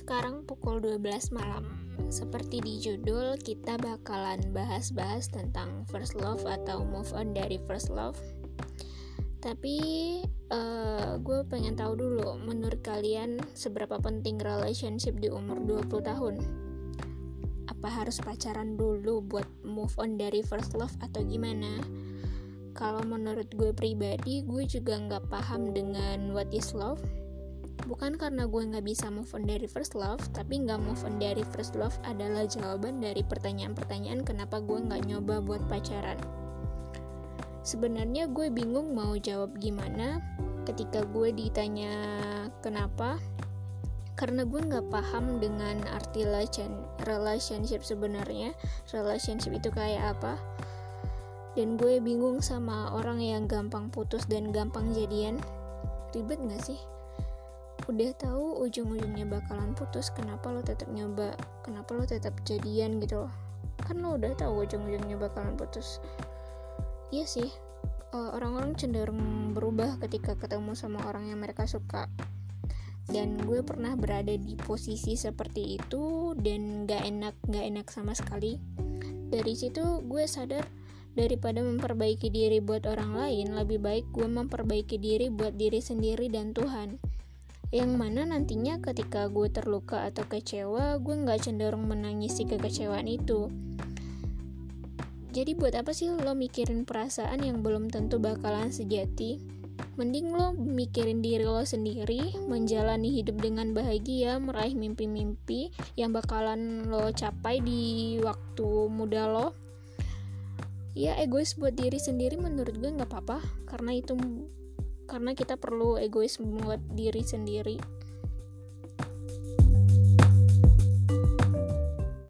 sekarang pukul 12 malam. Seperti di judul, kita bakalan bahas-bahas tentang first love atau move on dari first love. Tapi uh, gue pengen tahu dulu, menurut kalian seberapa penting relationship di umur 20 tahun? Apa harus pacaran dulu buat move on dari first love atau gimana? Kalau menurut gue pribadi, gue juga nggak paham dengan what is love bukan karena gue nggak bisa move on dari first love tapi nggak move on dari first love adalah jawaban dari pertanyaan-pertanyaan kenapa gue nggak nyoba buat pacaran. Sebenarnya gue bingung mau jawab gimana ketika gue ditanya kenapa karena gue nggak paham dengan arti relationship sebenarnya. Relationship itu kayak apa? Dan gue bingung sama orang yang gampang putus dan gampang jadian. Ribet gak sih udah tahu ujung-ujungnya bakalan putus kenapa lo tetap nyoba kenapa lo tetap jadian gitu loh. Kan lo udah tahu ujung-ujungnya bakalan putus. Iya sih uh, orang-orang cenderung berubah ketika ketemu sama orang yang mereka suka. Dan gue pernah berada di posisi seperti itu dan gak enak gak enak sama sekali. Dari situ gue sadar daripada memperbaiki diri buat orang lain lebih baik gue memperbaiki diri buat diri sendiri dan Tuhan yang mana nantinya ketika gue terluka atau kecewa gue nggak cenderung menangisi kekecewaan itu. Jadi buat apa sih lo mikirin perasaan yang belum tentu bakalan sejati? Mending lo mikirin diri lo sendiri menjalani hidup dengan bahagia meraih mimpi-mimpi yang bakalan lo capai di waktu muda lo. Ya egois buat diri sendiri menurut gue nggak apa-apa karena itu karena kita perlu egois membuat diri sendiri